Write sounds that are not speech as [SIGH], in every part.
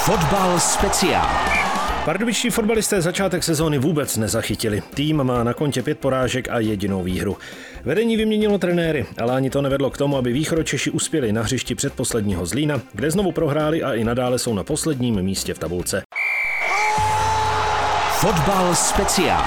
Fotbal speciál. Pardubičtí fotbalisté začátek sezóny vůbec nezachytili. Tým má na kontě pět porážek a jedinou výhru. Vedení vyměnilo trenéry, ale ani to nevedlo k tomu, aby východočeši uspěli na hřišti předposledního Zlína, kde znovu prohráli a i nadále jsou na posledním místě v tabulce. Fotbal speciál.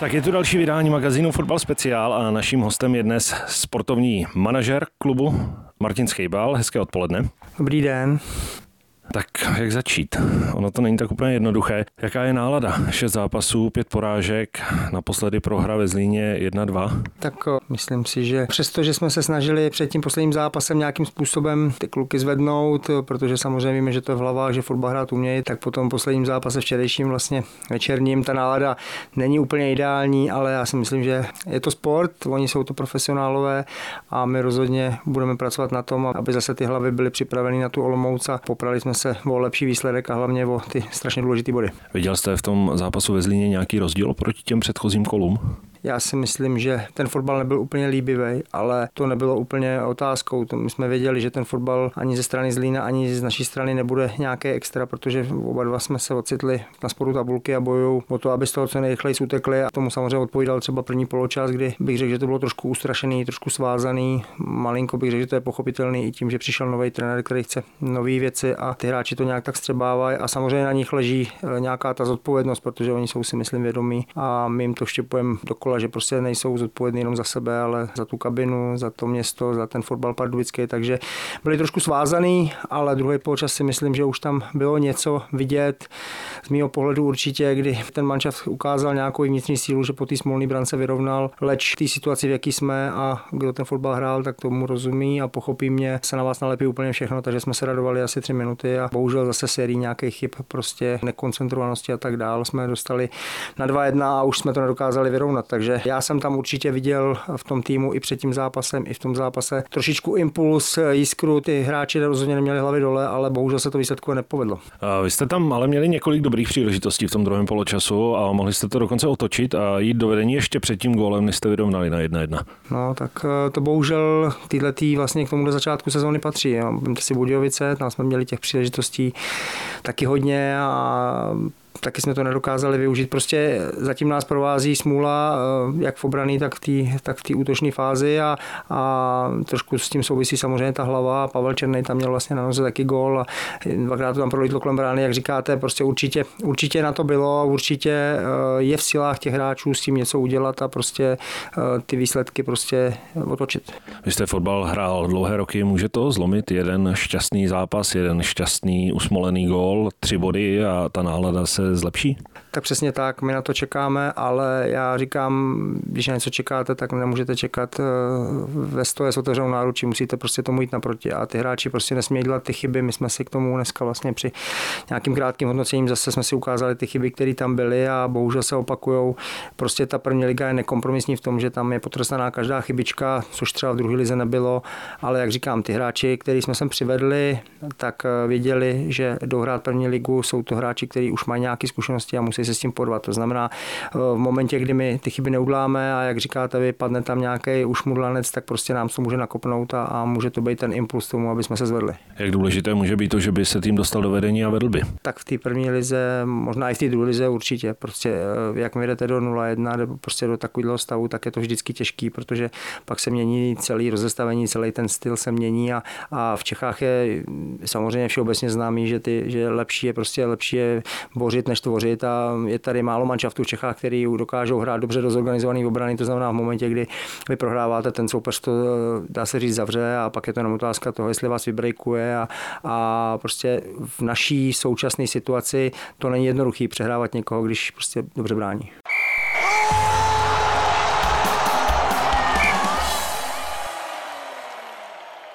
Tak je tu další vydání magazínu Fotbal Speciál a naším hostem je dnes sportovní manažer klubu Martin Skejbal. Hezké odpoledne. Dobrý den. Tak jak začít? Ono to není tak úplně jednoduché. Jaká je nálada? Šest zápasů, pět porážek, naposledy prohra ve Zlíně 1-2. Tak myslím si, že přesto, že jsme se snažili před tím posledním zápasem nějakým způsobem ty kluky zvednout, protože samozřejmě víme, že to je v hlavách, že fotbal hrát umějí, tak po tom posledním zápase včerejším vlastně večerním ta nálada není úplně ideální, ale já si myslím, že je to sport, oni jsou to profesionálové a my rozhodně budeme pracovat na tom, aby zase ty hlavy byly připraveny na tu Olomouc a poprali jsme se o lepší výsledek a hlavně o ty strašně důležité body. Viděl jste v tom zápasu ve Zlíně nějaký rozdíl proti těm předchozím kolům? Já si myslím, že ten fotbal nebyl úplně líbivý, ale to nebylo úplně otázkou. To my jsme věděli, že ten fotbal ani ze strany Zlína, ani z naší strany nebude nějaké extra, protože oba dva jsme se ocitli na sporu tabulky a bojují o to, aby z toho co nejrychleji utekli. A tomu samozřejmě odpovídal třeba první poločas, kdy bych řekl, že to bylo trošku ustrašený, trošku svázaný. Malinko bych řekl, že to je pochopitelný i tím, že přišel nový trenér, který chce nové věci a ty hráči to nějak tak střebávají. A samozřejmě na nich leží eh, nějaká ta zodpovědnost, protože oni jsou si myslím vědomí a my jim to štěpujeme dokola že prostě nejsou zodpovědní jenom za sebe, ale za tu kabinu, za to město, za ten fotbal pardubický, takže byli trošku svázaný, ale druhý poločas si myslím, že už tam bylo něco vidět. Z mého pohledu určitě, kdy ten manšaft ukázal nějakou vnitřní sílu, že po té smolné brance vyrovnal, leč té situaci, v jaký jsme a kdo ten fotbal hrál, tak tomu rozumí a pochopí mě, se na vás nalepí úplně všechno, takže jsme se radovali asi tři minuty a bohužel zase sérii nějakých chyb, prostě nekoncentrovanosti a tak dál jsme dostali na 2-1 a už jsme to nedokázali vyrovnat, takže já jsem tam určitě viděl v tom týmu i před tím zápasem, i v tom zápase trošičku impuls, jiskru. Ty hráči rozhodně neměli hlavy dole, ale bohužel se to výsledku nepovedlo. A vy jste tam ale měli několik dobrých příležitostí v tom druhém poločasu a mohli jste to dokonce otočit a jít do vedení ještě před tím gólem, než jste vyrovnali na jedna jedna. No, tak eh, to bohužel tyhle tý vlastně k tomu začátku sezóny patří. Jo. si Budějovice, tam jsme měli těch příležitostí taky hodně a taky jsme to nedokázali využít. Prostě zatím nás provází smůla, eh, jak v obraný, tak v té tak v fázi a, a, trošku s tím souvisí samozřejmě ta hlava. Pavel Černý tam měl vlastně na noze taky gol a dvakrát to tam prolítlo kolem brány, jak říkáte, prostě určitě, určitě na to bylo, určitě eh, je v silách těch hráčů s tím něco udělat a prostě eh, ty výsledky prostě otočit. Vy jste fotbal hrál dlouhé roky, může to zlomit jeden šťastný zápas, jeden šťastný usmolený gól, tři body a ta nálada se zlepší? Tak přesně tak, my na to čekáme, ale já říkám, když na něco čekáte, tak nemůžete čekat eh, ve stoje s otevřenou náručí, musíte prostě tomu jít naproti a ty hráči prostě nesmějí dělat ty chyby. My jsme si k tomu dneska vlastně při nějakým krátkým hodnocením zase jsme si ukázali ty chyby, které tam byly a bohužel se opakují. Prostě ta první liga je nekompromisní v tom, že tam je potrestaná každá chybička, což třeba v druhé lize nebylo, ale jak říkám, ty hráči, který jsme sem přivedli, tak eh, věděli, že jdou hrát první ligu, jsou to hráči, kteří už mají nějaké zkušenosti a musí se s tím porvat. To znamená, eh, v momentě, kdy my ty chyby neudláme a jak říkáte vy, padne tam nějaký ušmudlanec, tak prostě nám to může nakopnout a, a může to být ten impuls tomu, aby jsme se zvedli. Jak důležité může být to, že by se tým dostal do vedení a vedl by? Tak v té první lize, možná i v té druhé lize určitě. Prostě eh, jak mi jdete do 0-1 nebo prostě do takového stavu, tak je to vždycky těžký, protože pak se mění celý rozestavení, celý ten styl se mění a, a v Čechách je samozřejmě všeobecně známý, že, ty, že lepší je prostě lepší je bořit, než tvořit a je tady málo manšaftů v Čechách, který dokážou hrát dobře do zorganizované obrany, to znamená v momentě, kdy vy prohráváte, ten soupeř to dá se říct zavře a pak je to jenom otázka toho, jestli vás vybrejkuje a, a prostě v naší současné situaci to není jednoduchý přehrávat někoho, když prostě dobře brání.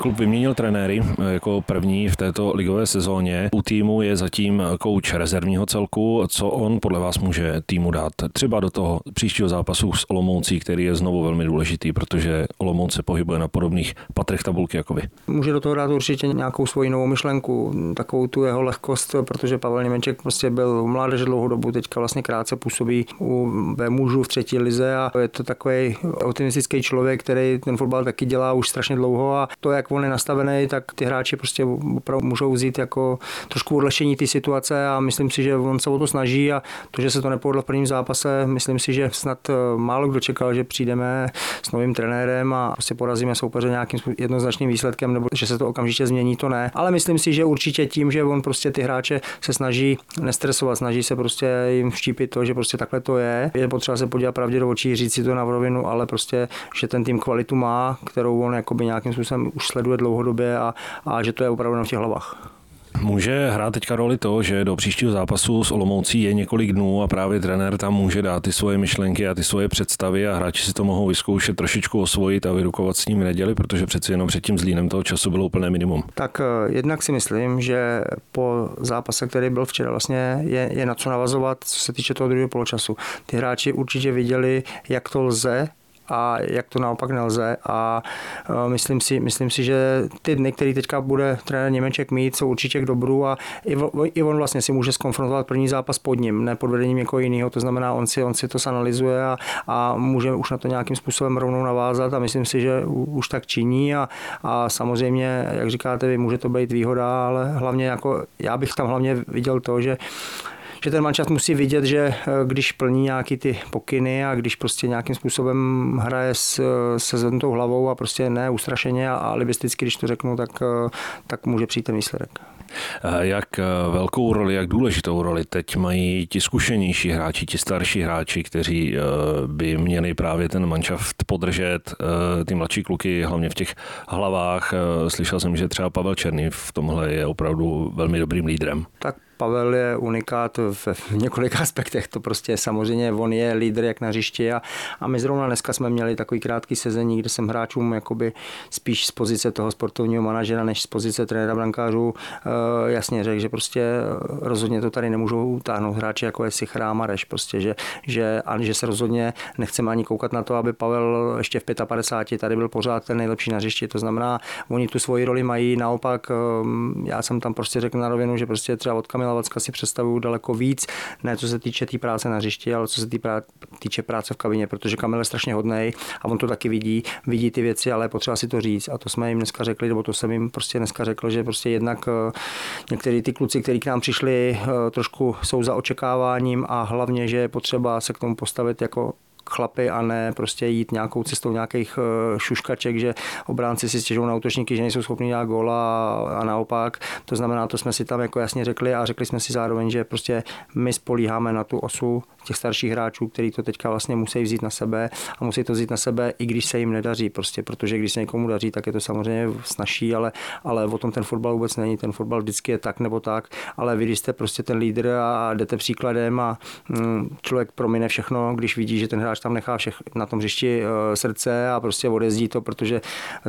Klub vyměnil trenéry eh, jako první v této ligové sezóně. U týmu je zatím kouč rezervního celku. Co on podle vás může týmu dát třeba do toho příštího zápasu s Olomoucí, který je znovu velmi důležitý, protože Olomouc se pohybuje na podobných patrech tabulky jako vy. Může do toho dát určitě nějakou svoji novou myšlenku, takovou tu jeho lehkost, protože Pavel Němeček prostě byl v mládeže dlouhou dobu, teďka vlastně krátce působí u ve mužů v třetí lize a je to takový optimistický člověk, který ten fotbal taky dělá už strašně dlouho a to, jak on je nastavený, tak ty hráči prostě opravdu můžou vzít jako trošku odlešení ty situace a myslím si, že on se o to snaží a to, že se to nepovedlo v prvním zápase, myslím si, že snad eh, málo kdo čekal, že přijdeme s novým trenérem a prostě porazíme soupeře nějakým jednoznačným výsledkem nebo že se to okamžitě změní, to ne. Ale myslím si, že určitě tím, že on prostě ty hráče se snaží nestresovat, snaží se prostě jim vštípit to, že prostě takhle to je. Je potřeba se podívat pravdě do očí, říct si to na rovinu, ale prostě, že ten tým kvalitu má, kterou on jakoby nějakým způsobem už sleduje dlouhodobě a, a že to je opravdu na těch hlavách. Může hrát teďka roli to, že do příštího zápasu s Olomoucí je několik dnů a právě trenér tam může dát ty svoje myšlenky a ty svoje představy a hráči si to mohou vyzkoušet trošičku osvojit a vyrukovat s ním neděli, protože přeci jenom před tím zlínem toho času bylo úplné minimum. Tak eh, jednak si myslím, že po zápase, který byl včera, vlastně je, je na co navazovat, co se týče toho druhého poločasu. Ty hráči určitě viděli, jak to lze a jak to naopak nelze. A e, myslím si, myslím si že ty dny, které teďka bude trenér Němeček mít, jsou určitě k dobru a i on vlastně si může skonfrontovat první zápas pod ním, ne pod vedením jako jiného. To znamená, on si, on si to analyzuje a, a může už na to nějakým způsobem rovnou navázat a myslím si, že už tak činí a, a samozřejmě, jak říkáte vy, může to být výhoda, ale hlavně jako já bych tam hlavně viděl to, že že ten mančat musí vidět, že eh, když plní nějaký ty pokyny a když prostě nějakým způsobem hraje s, se zvednutou hlavou a prostě ne ustrašeně a alibisticky, když to řeknu, tak, eh, tak může přijít ten výsledek. Jak eh, velkou roli, jak důležitou roli teď mají ti zkušenější hráči, ti starší hráči, kteří by měli právě ten manšaft podržet, ty mladší kluky hlavně v těch hlavách. Slyšel jsem, že třeba Pavel Černý v tomhle je opravdu velmi dobrým lídrem. Tak Pavel je unikát v, několika [LAUGHS] aspektech. To prostě samozřejmě on je lídr jak na hřišti a, a my zrovna dneska jsme měli takový krátký sezení, kde jsem hráčům jakoby spíš z pozice toho sportovního manažera než z pozice trenéra brankářů e, jasně řekl, že prostě rozhodně to tady nemůžou táhnout hráči jako je Sichra a Mareš, prostě, že, že, a že se rozhodně nechceme ani koukat na to, aby Pavel ještě v 55 tady byl pořád ten nejlepší na hřišti. To znamená, oni tu svoji roli mají, naopak ehm, já jsem tam prostě řekl na rovinu, že prostě třeba od Kamila Vacka si představuju daleko víc, ne co se týče té tý práce na hřišti, ale co se týče práce v kabině, protože Kamil je strašně hodný a on to taky vidí, vidí ty věci, ale je potřeba si to říct. A to jsme jim dneska řekli, nebo to jsem jim prostě dneska řekl, že prostě jednak eh, některý ty kluci, kteří k nám přišli, eh, trošku jsou za očekáváním a hlavně, že je potřeba se k tomu postavit jako chlapy a ne prostě jít nějakou cestou nějakých eh, šuškaček, že obránci si stěžují na útočníky, že nejsou schopni dělat góla a naopak. To znamená, to jsme si tam jako jasně řekli a řekli jsme si zároveň, že prostě my spolíháme na tu osu těch starších hráčů, kteří to teďka vlastně musí vzít na sebe a musí to vzít na sebe, i když se jim nedaří, prostě, protože když se někomu daří, tak je to samozřejmě snažší, ale, ale o tom ten fotbal vůbec není. Ten fotbal vždycky je tak nebo tak, ale vy, když jste prostě ten lídr a jdete příkladem a mm, člověk promine všechno, když vidí, že ten hráč tam nechá všech, na tom hřišti uh, srdce a prostě odezdí to, protože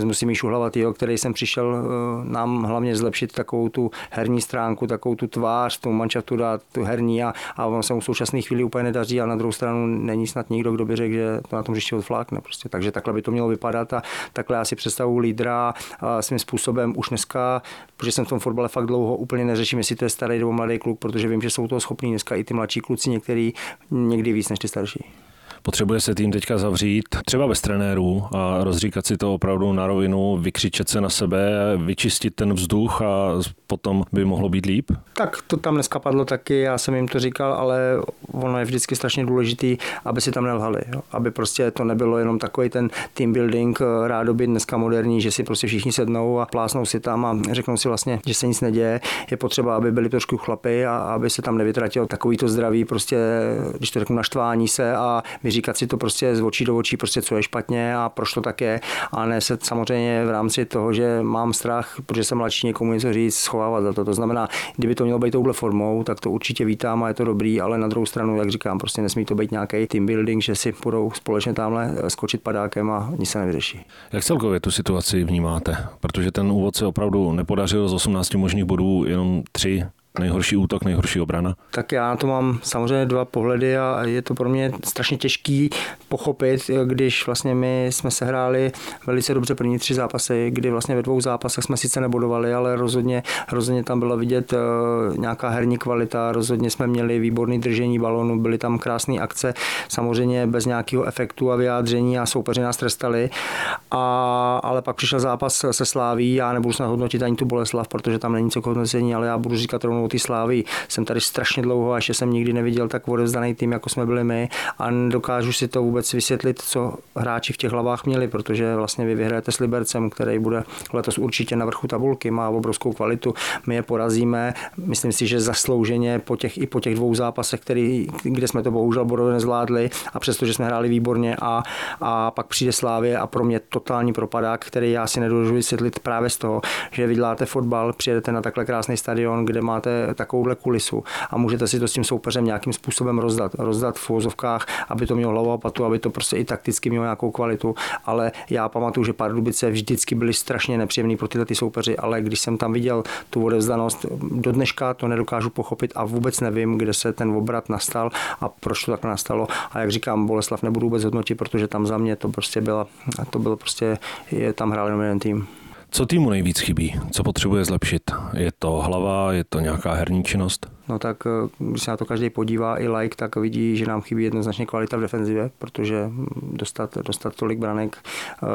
musím Míšu Hlavatýho, který jsem přišel uh, nám hlavně zlepšit takovou tu herní stránku, takovou tu tvář, tu mančatu dát, tu herní a, a on se mu v současné chvíli úplně nedaří, ale na druhou stranu není snad nikdo, kdo by řekl, že to na tom hřišti odflákne. Prostě. Takže takhle by to mělo vypadat a takhle já si představu lídra a svým způsobem už dneska, protože jsem v tom fotbale fakt dlouho, úplně neřeším, jestli to je starý nebo mladý kluk, protože vím, že jsou toho schopní dneska i ty mladší kluci, některý někdy víc než ty starší. Potřebuje se tým teďka zavřít, třeba bez trenérů a rozříkat si to opravdu na rovinu, vykřičet se na sebe, vyčistit ten vzduch a potom by mohlo být líp? Tak to tam dneska padlo taky, já jsem jim to říkal, ale ono je vždycky strašně důležitý, aby si tam nelhali. Jo? Aby prostě to nebylo jenom takový ten team building, eh, rádoby dneska moderní, že si prostě všichni sednou a plásnou si tam a řeknou si vlastně, že se nic neděje. Je potřeba, aby byli trošku chlapy a aby se tam nevytratilo takový to zdraví, prostě, když to řeknu, naštvání se a vyříkat si to prostě z očí do očí, prostě co je špatně a proč to tak je. A ne se samozřejmě v rámci toho, že mám strach, protože jsem mladší někomu něco říct, schovávat za to. To znamená, kdyby to mělo být touhle formou, tak to určitě vítám a je to dobrý, ale na druhou stranu, jak říkám, prostě nesmí to být nějaký team building, že si budou společně tamhle skočit padákem a nic se nevyřeší. Jak celkově tu situaci vnímáte? Protože ten úvod se opravdu nepodařil z 18 možných bodů jenom tři Nejhorší útok, nejhorší obrana? Tak já na to mám samozřejmě dva pohledy a je to pro mě strašně těžký pochopit, když vlastně my jsme se hráli velice dobře první tři zápasy, kdy vlastně ve dvou zápasech jsme sice nebodovali, ale rozhodně, rozhodně tam byla vidět eh, nějaká herní kvalita, rozhodně jsme měli výborný držení balonu, byly tam krásné akce, samozřejmě bez nějakého efektu a vyjádření a soupeři nás trestali, a, ale pak přišel zápas se Sláví, já nebudu snad hodnotit ani tu Boleslav, protože tam není co hodnocení, ale já budu říkat rovnou ty Slávy. Jsem tady strašně dlouho a ještě jsem nikdy neviděl tak odevzdaný tým, jako jsme byli my. A dokážu si to vůbec vysvětlit, co hráči v těch hlavách měli, protože vlastně vy vyhrajete s Libercem, který bude letos určitě na vrchu tabulky, má obrovskou kvalitu, my je porazíme, myslím si, že zaslouženě po těch, i po těch dvou zápasech, který, kde jsme to bohužel bodově nezvládli a přesto, že jsme hráli výborně a, a pak přijde Slávě a pro mě totální propadák, který já si nedokážu vysvětlit právě z toho, že vy děláte fotbal, přijedete na takhle krásný stadion, kde máte takovouhle kulisu a můžete si to s tím soupeřem nějakým způsobem rozdat. Rozdat v úzovkách, aby to mělo hlavu a patu, aby to prostě i takticky mělo nějakou kvalitu. Ale já pamatuju, že Pardubice vždycky byly strašně nepříjemný pro tyhle ty soupeři, ale když jsem tam viděl tu odevzdanost, do dneška to nedokážu pochopit a vůbec nevím, kde se ten obrat nastal a proč to tak nastalo. A jak říkám, Boleslav nebudu vůbec hodnotit, protože tam za mě to prostě byla, to bylo prostě, je tam hrál jenom jeden tým. Co týmu nejvíc chybí? Co potřebuje zlepšit? Je to hlava, je to nějaká herní činnost? No tak eh, když se na to každý podívá i like, tak vidí, že nám chybí jednoznačně kvalita v defenzivě, protože dostat, dostat tolik branek, eh,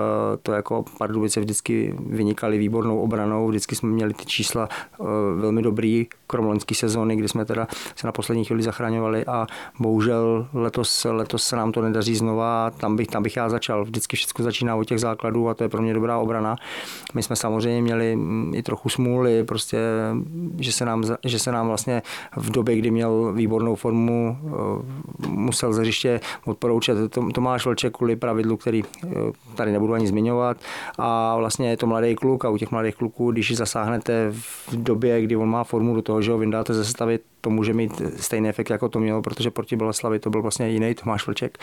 to jako Pardubice vždycky vynikali výbornou obranou, vždycky jsme měli ty čísla eh, velmi dobrý, krom loňské sezóny, kdy jsme teda se na poslední chvíli zachraňovali a bohužel letos, letos se nám to nedaří znova, tam bych, tam bych já začal, vždycky všechno začíná od těch základů a to je pro mě dobrá obrana. My jsme samozřejmě měli mm, i trochu smůly, prostě, že se nám, že se nám vlastně v době, kdy měl výbornou formu, eh, musel ze hřiště odporoučet Tomáš Vlček kvůli pravidlu, který eh, tady nebudu ani zmiňovat. A vlastně je to mladý kluk a u těch mladých kluků, když zasáhnete v době, kdy on má formu do toho, že ho vyndáte ze sestavy, to může mít stejný efekt, jako to mělo, protože proti Boleslavy to byl vlastně jiný Tomáš Vlček.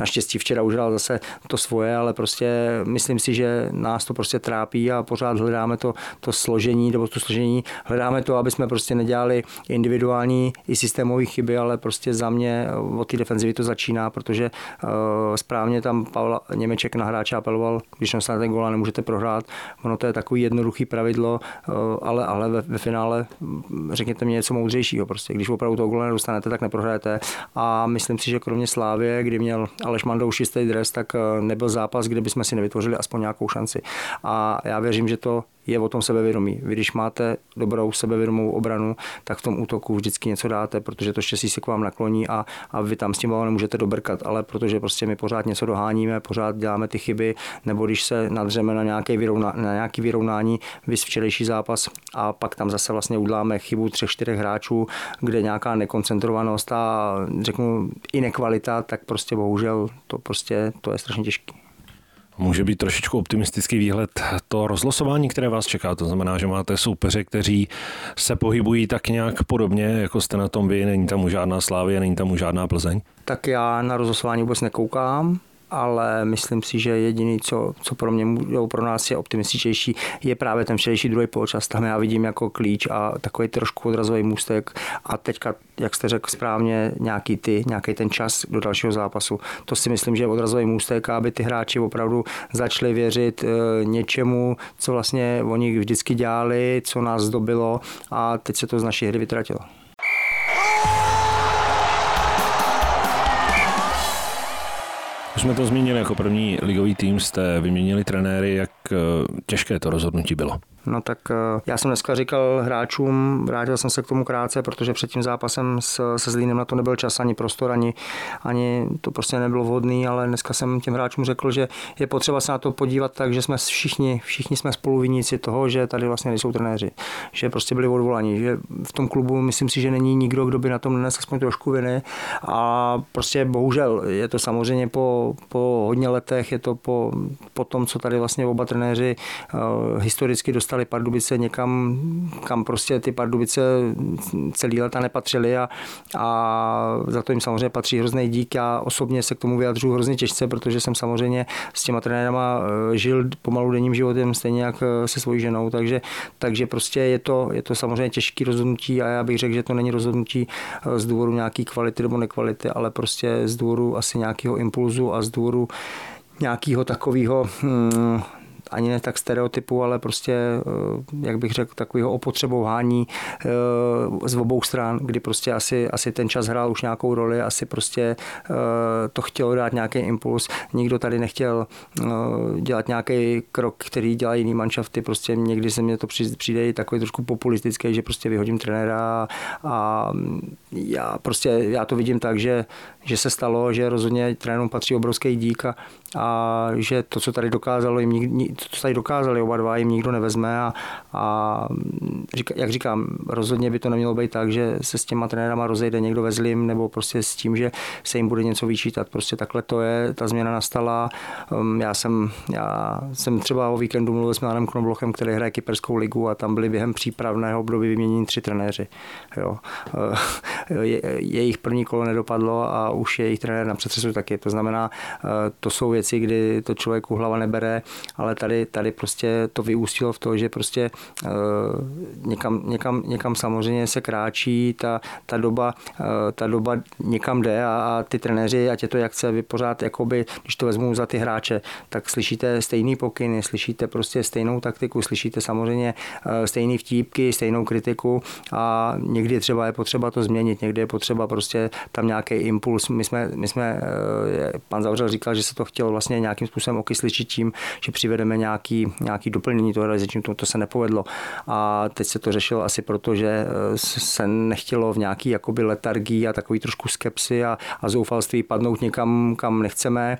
Naštěstí včera udělal zase to svoje, ale prostě myslím si, že nás to prostě trápí a pořád hledáme to, to složení, nebo to složení, hledáme to, aby jsme prostě nedělali individuální i systémové chyby, ale prostě za mě od té defenzivy to začíná, protože uh, správně tam Pavel Němeček na hráče apeloval, když na ten gól nemůžete prohrát. Ono to je takový jednoduchý pravidlo, uh, ale, ale ve, ve finále řekněte mi něco moudřejšího. Prostě když opravdu toho góla nedostanete, tak neprohrajete. A myslím si, že kromě Slávě, kdy měl Aleš Mandou čistý dres, tak eh, nebyl zápas, kde bychom si nevytvořili aspoň nějakou šanci. A já věřím, že to je o tom sebevědomí. Vy když máte dobrou sebevědomou obranu, tak v tom útoku vždycky něco dáte, protože to štěstí se k vám nakloní a, a vy tam s tím nemůžete dobrkat, ale protože prostě my pořád něco doháníme, pořád děláme ty chyby, nebo když se nadřeme na, nějaké vyrovna, na nějaký vyrovnání, vys včerejší zápas a pak tam zase vlastně uděláme chybu třech, čtyřech hráčů, kde nějaká nekoncentrovanost a řeknu i nekvalita, tak prostě bohužel to prostě to je strašně těžké. Může být trošičku optimistický výhled to rozlosování, které vás čeká. To znamená, že máte soupeře, kteří se pohybují tak nějak podobně, jako jste na tom vy. Není tam už žádná Slávě, není tam už žádná Plzeň? Tak já na rozlosování vůbec nekoukám ale myslím si, že jediný, co, co pro mě pro nás je optimističtější, je právě ten včerejší druhý poločas. Tam já vidím jako klíč a takový trošku odrazový můstek a teďka, jak jste řekl správně, nějaký ty, nějaký ten čas do dalšího zápasu. To si myslím, že je odrazový můstek, aby ty hráči opravdu začali věřit e, něčemu, co vlastně oni vždycky dělali, co nás zdobilo a teď se to z naší hry vytratilo. Už jsme to zmínili jako první ligový tým, jste vyměnili trenéry, jak eh, těžké to rozhodnutí bylo? No tak eh, já jsem dneska říkal hráčům, vrátil jsem se k tomu krátce, protože před tím zápasem s, se Zlínem na to nebyl čas, ani prostor, ani, ani to prostě nebylo vhodný, ale dneska jsem těm hráčům řekl, že je potřeba se na to podívat tak, že jsme všichni, všichni jsme spoluviníci toho, že tady vlastně nejsou trenéři, že prostě byli odvolaní, že v tom klubu myslím si, že není nikdo, kdo by na tom nenesl aspoň trošku viny. A prostě bohužel je to samozřejmě po, po hodně letech, je to po, po tom, co tady vlastně oba trenéři uh, historicky dostali dostali Pardubice někam, kam prostě ty Pardubice celý leta nepatřily a, a za to jim samozřejmě patří hrozný dík. Já osobně se k tomu vyjadřuji hrozně těžce, protože jsem samozřejmě s těma trenérama eh, žil pomalu denním životem, stejně jak eh, se svojí ženou, takže, takže prostě je to, je to samozřejmě těžké rozhodnutí a já bych řekl, že to není rozhodnutí z důvodu nějaký kvality nebo nekvality, ale prostě z důvodu asi nějakého impulzu a z důvodu nějakého takového hmm, ani ne tak stereotypu, ale prostě, eh, jak bych řekl, takového opotřebování eh, z obou stran, kdy prostě asi, asi ten čas hrál už nějakou roli, asi prostě eh, to chtělo dát nějaký impuls. Nikdo tady nechtěl dělat nějaký krok, který dělá jiný manšafty. Prostě někdy se mně to přijde i takový trošku populistický, že prostě vyhodím trenéra a já prostě já to vidím tak, že, že se stalo, že rozhodně trenérům patří obrovský dík a, a že to, co tady dokázalo, jim, to, co tady dokázali oba dva, jim nikdo nevezme a, a jak říkám, rozhodně by to nemělo být tak, že se s těma trenérama rozejde někdo ve zlým nebo prostě s tím, že se jim bude něco vyčítat. Prostě takhle to je, ta změna nastala. Um, já jsem, já jsem třeba o víkendu mluvil s Milanem Knoblochem, který hraje Kyperskou ligu a tam byli během přípravného období vyměněni tři trenéři. Jo. Je, jejich první kolo nedopadlo a už jejich trenér na přetřesu taky. To znamená, to jsou věci, kdy to člověku hlava nebere, ale tady, tady prostě to vyústilo v to, že prostě uh, někam, někam, někam samozřejmě se kráčí, ta, ta, doba, uh, ta doba někam jde a, a ty trenéři, ať je to jak chce, vy pořád, jakoby, když to vezmu za ty hráče, tak slyšíte stejný pokyny, slyšíte prostě stejnou taktiku, slyšíte samozřejmě uh, stejný vtípky, stejnou kritiku a někdy třeba je potřeba to změnit, někdy je potřeba prostě tam nějaký impuls. My jsme, my jsme pan Zavřel říkal, že se to chtělo vlastně nějakým způsobem okysličit tím, že přivedeme nějaký, nějaký doplnění toho realizačního, to, to se nepovedlo. A teď se to řešilo asi proto, že eh, se nechtělo v nějaký jakoby letargii a takový trošku skepsy a, a zoufalství padnout někam, kam nechceme.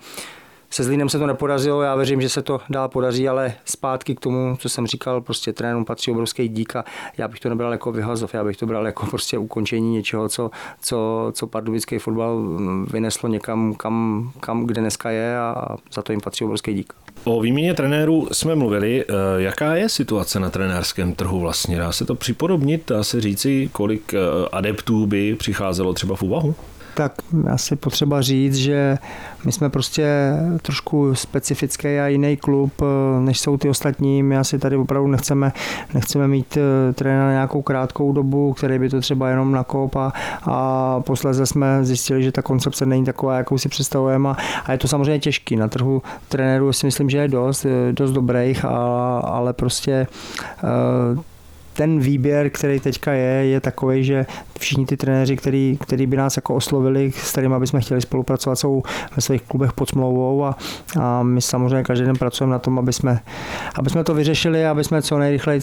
Se Zlínem se to nepodařilo, já věřím, že se to dál podaří, ale zpátky k tomu, co jsem říkal, prostě trénům patří obrovský dík a já bych to nebral jako vyhazov, já bych to bral jako prostě ukončení něčeho, co, co, co pardubický fotbal vyneslo někam, kam, kam, kde dneska je a za to jim patří obrovský dík. O výměně trenérů jsme mluvili. Eh, jaká je situace na trenérském trhu vlastně? Dá se to připodobnit? Dá se říci, kolik eh, adeptů by přicházelo třeba v úvahu? Tak asi potřeba říct, že my jsme prostě trošku specifický a jiný klub, eh, než jsou ty ostatní. My asi tady opravdu nechceme, nechceme mít eh, trenéra na nějakou krátkou dobu, který by to třeba jenom nakop a, a posledně jsme zjistili, že ta koncepce není taková, jakou si představujeme a, a je to samozřejmě těžký. Na trhu trenérů si myslím, že je dost, dost dobrých, a, ale prostě ten výběr, který teďka je, je takový, že všichni ty trenéři, který, který by nás jako oslovili, s kterými bychom chtěli spolupracovat, jsou ve svých klubech pod smlouvou a, a my samozřejmě každý den pracujeme na tom, aby jsme, aby jsme to vyřešili, aby jsme co nejrychleji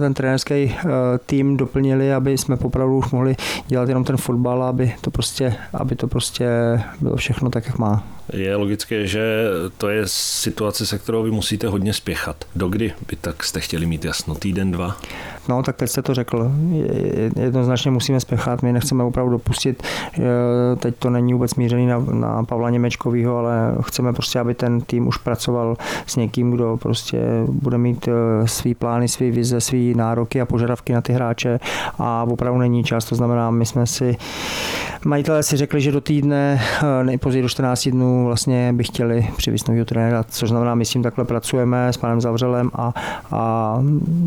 ten trenérský eh, tým doplnili, aby jsme popravdu už mohli dělat jenom ten fotbal, aby to prostě, aby to prostě bylo všechno tak, jak má. Je logické, že to je situace, se kterou vy musíte hodně spěchat. Dokdy by tak jste chtěli mít jasno? Týden, dva? No, tak teď jste to řekl. Jednoznačně musíme spěchat. My nechceme opravdu dopustit, teď to není vůbec mířený na, na Pavla Němečkovýho, ale chceme prostě, aby ten tým už pracoval s někým, kdo prostě bude mít eh, svý plány, svý vize, svý nároky a požadavky na ty hráče a opravdu není čas. To znamená, my jsme si, majitelé si řekli, že do týdne, eh, nejpozději do 14 dnů vlastně by chtěli přivést nového trenéra, což znamená, my s tím takhle pracujeme s panem Zavřelem a, a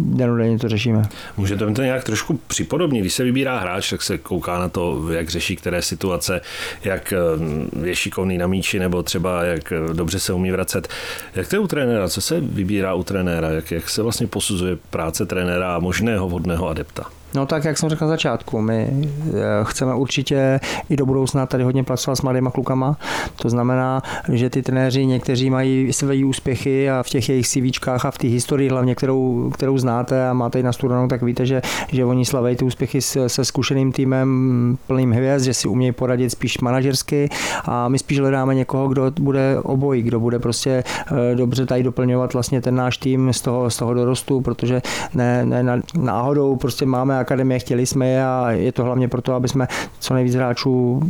denodenně to řešíme. Můžete to nějak trošku připodobnit, když se vybírá hráč, tak se kouká na to, jak řeší které situace, jak eh, je šikovný na míči, nebo třeba jak eh, dobře se umí vracet. Jak to je u trenéra? Co se vybírá u trenéra? Jak, jak se vlastně posuzuje práce trenéra a možného vhodného adepta? No tak, jak jsem řekl na začátku, my eh, chceme určitě i do budoucna tady hodně pracovat s mladýma klukama. To znamená, že ty trenéři někteří mají své úspěchy a v těch jejich CVčkách a v té historii hlavně, kterou, kterou znáte a máte ji nastudenou, tak víte, že, že oni slaví ty úspěchy se, se zkušeným týmem plným hvězd, že si umějí poradit spíš manažersky a my spíš hledáme někoho, kdo bude obojí, kdo bude prostě eh, dobře tady doplňovat vlastně ten náš tým z toho, z toho dorostu, protože ne, ne náhodou prostě máme akademie, chtěli jsme je a je to hlavně proto, aby jsme co nejvíc hráčů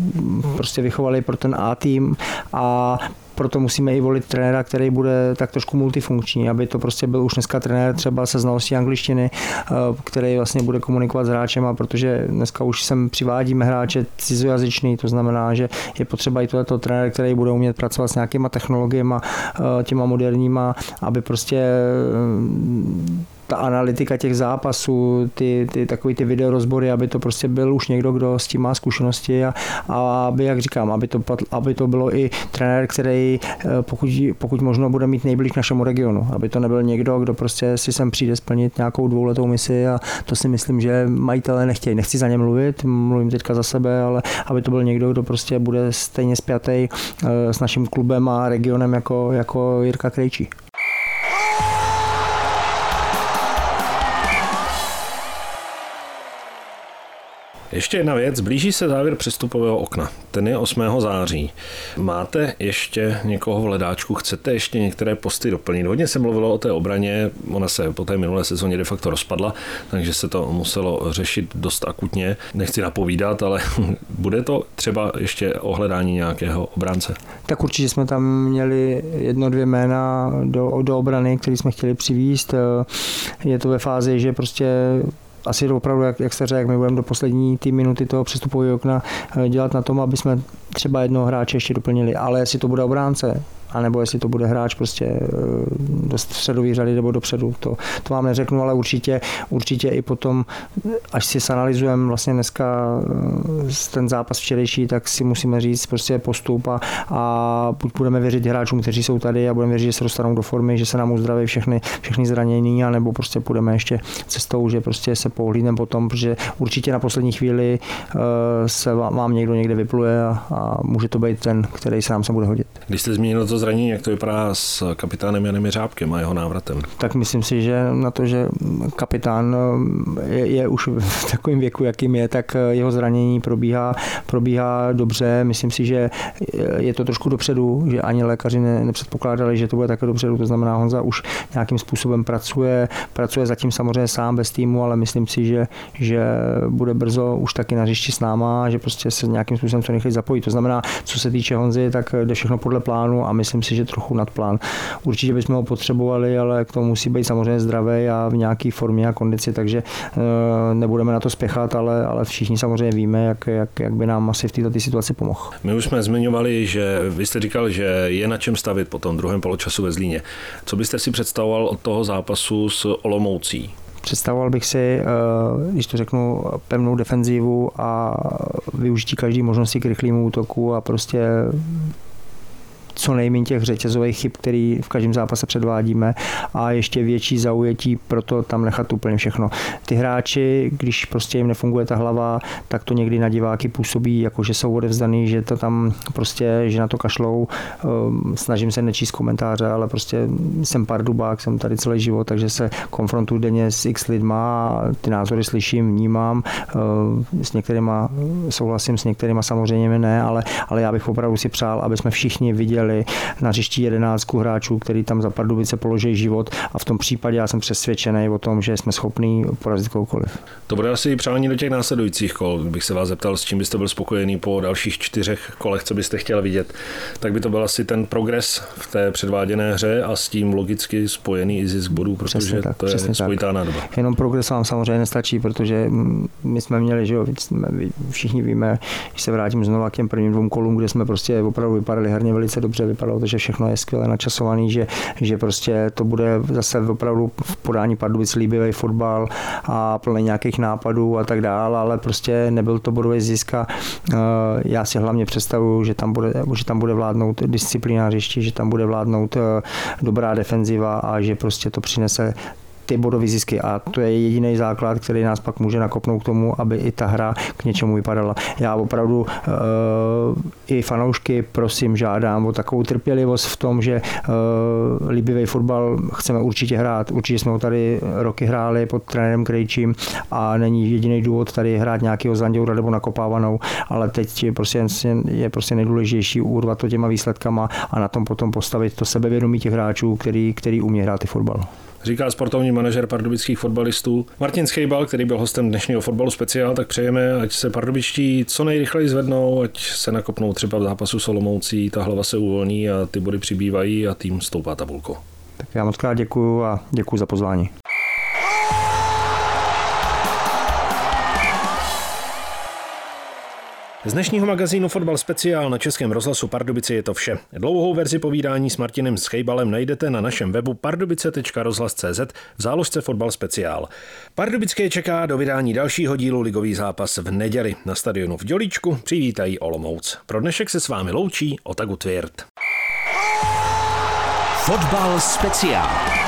prostě vychovali pro ten A tým a proto musíme i volit trenéra, který bude tak trošku multifunkční, aby to prostě byl už dneska trenér třeba se znalostí angličtiny, eh, který vlastně bude komunikovat s hráčem, a protože dneska už sem přivádíme hráče cizojazyčný, to znamená, že je potřeba i tohleto trenér, který bude umět pracovat s nějakýma technologiemi, eh, těma moderníma, aby prostě ta analytika těch zápasů, ty, ty takový ty videorozbory, aby to prostě byl už někdo, kdo s tím má zkušenosti a, a aby, jak říkám, aby to, aby to bylo i trenér, který eh, pokud, pokud možno bude mít nejblíž našemu regionu, aby to nebyl někdo, kdo prostě si sem přijde splnit nějakou dvouletou misi a to si myslím, že majitelé nechtějí. Nechci za ně mluvit, mluvím teďka za sebe, ale aby to byl někdo, kdo prostě bude stejně spjatý eh, s naším klubem a regionem jako, jako Jirka Krejčí. Ještě jedna věc, blíží se závěr přestupového okna. Ten je 8. září. Máte ještě někoho v ledáčku, chcete ještě některé posty doplnit? Hodně se mluvilo o té obraně, ona se po té minulé sezóně de facto rozpadla, takže se to muselo řešit dost akutně. Nechci napovídat, ale [LAUGHS] bude to třeba ještě ohledání nějakého obránce? Tak určitě jsme tam měli jedno, dvě jména do, do obrany, které jsme chtěli přivíst. Je to ve fázi, že prostě asi opravdu, jak, jak jste řekl, my budeme do poslední tý minuty toho přestupového okna eh, dělat na tom, aby jsme třeba jednoho hráče ještě doplnili, ale jestli to bude obránce, anebo jestli to bude hráč prostě eh, do středové řady nebo dopředu, to, to vám neřeknu, ale určitě, určitě i potom, až si sanalizujeme vlastně dneska eh, ten zápas včerejší, tak si musíme říct prostě postup a, a buď budeme věřit hráčům, kteří jsou tady a budeme věřit, že se dostanou do formy, že se nám uzdraví všechny, všechny zranění, anebo prostě půjdeme ještě cestou, že prostě se pohlídneme potom, protože určitě na poslední chvíli uh, se vám někdo někde vypluje a, a může to být ten, který se nám se bude hodit. Když jste zmínil to zranění, jak to vypadá s kapitánem Janem Jeřábkem a jeho návratem? Tak myslím si, že na to, že kapitán eh, je, je už [LAUGHS] v takovém věku, jakým je, tak eh, jeho zranění probíhá, probíhá dobře. Myslím si, že je to trošku dopředu, že ani lékaři ne, nepředpokládali, že to bude také dopředu. To znamená, Honza už nějakým způsobem pracuje, pracuje zatím samozřejmě sám bez týmu, ale myslím si, že, že bude brzo už taky na hřišti s náma, že prostě se nějakým způsobem co nejrychleji zapojí. To znamená, co se týče Honzy, tak jde všechno podle plánu a my myslím si, že trochu nad plán. Určitě bychom ho potřebovali, ale k tomu musí být samozřejmě zdravý a v nějaké formě a kondici, takže eh, nebudeme na to spěchat, ale, ale všichni samozřejmě víme, jak, jak, jak by nám asi v této situaci pomohl. My už jsme zmiňovali, že vy jste říkal, že je na čem stavit po tom druhém poločasu ve Zlíně. Co byste si představoval od toho zápasu s Olomoucí? Představoval bych si, eh, když to řeknu, pevnou defenzivu a využití každé možnosti k rychlému útoku a prostě co nejméně těch řetězových chyb, který v každém zápase předvádíme a ještě větší zaujetí, proto tam nechat úplně všechno. Ty hráči, když prostě jim nefunguje ta hlava, tak to někdy na diváky působí, jako že jsou odevzdaný, že to tam prostě, že na to kašlou. Ehm, snažím se nečíst komentáře, ale prostě jsem pardubák, jsem tady celý život, takže se konfrontuji denně s x lidma, ty názory slyším, vnímám, ehm, s některýma souhlasím, s některýma samozřejmě ne, ale, ale já bych opravdu si přál, aby jsme všichni viděli měli na hřišti jedenáctku hráčů, který tam za Pardubice položí život a v tom případě já jsem přesvědčený o tom, že jsme schopní porazit kohokoliv. To bude asi přání do těch následujících kol. Bych se vás zeptal, s čím byste byl spokojený po dalších čtyřech kolech, co byste chtěl vidět. Tak by to byl asi ten progres v té předváděné hře a s tím logicky spojený i zisk bodů, protože přesně tak, to je spojitá nádoba. Jenom progres vám samozřejmě nestačí, protože my jsme měli, že jo, všichni víme, když se vrátím znovu k těm prvním dvou kolům, kde jsme prostě opravdu vypadali herně velice dobře, dobře, vypadalo to, že všechno je skvěle načasovaný, že, že prostě to bude zase opravdu v podání Pardubic líbivý fotbal a plný nějakých nápadů a tak dále, ale prostě nebyl to bodový zisk a eh, já si hlavně představuju, že tam bude, že tam bude vládnout disciplína hřišti, že tam bude vládnout eh, dobrá defenziva a že prostě to přinese ty bodové zisky a to je jediný základ, který nás pak může nakopnout k tomu, aby i ta hra k něčemu vypadala. Já opravdu uh, i fanoušky prosím, žádám o takovou trpělivost v tom, že uh, líbivý fotbal chceme určitě hrát. Určitě jsme ho tady roky hráli pod trenérem Krejčím a není jediný důvod tady hrát nějakého zanděura nebo nakopávanou, ale teď je prostě, je prostě nejdůležitější urvat to těma výsledkama a na tom potom postavit to sebevědomí těch hráčů, který, který umí hrát i fotbal. Říká sportovní manažer pardubických fotbalistů Martin Schejbal, který byl hostem dnešního fotbalu speciál, tak přejeme, ať se pardubičtí co nejrychleji zvednou, ať se nakopnou třeba v zápasu Solomoucí, ta hlava se uvolní a ty body přibývají a tým stoupá tabulku. Tak já moc krát děkuju a děkuji za pozvání. Z dnešního magazínu Fotbal speciál na Českém rozhlasu Pardubice je to vše. Dlouhou verzi povídání s Martinem Schejbalem najdete na našem webu pardubice.rozhlas.cz v záložce Fotbal speciál. Pardubické čeká do vydání dalšího dílu ligový zápas v neděli. Na stadionu v Dělíčku přivítají Olomouc. Pro dnešek se s vámi loučí Otagu Tvirt. Fotbal speciál.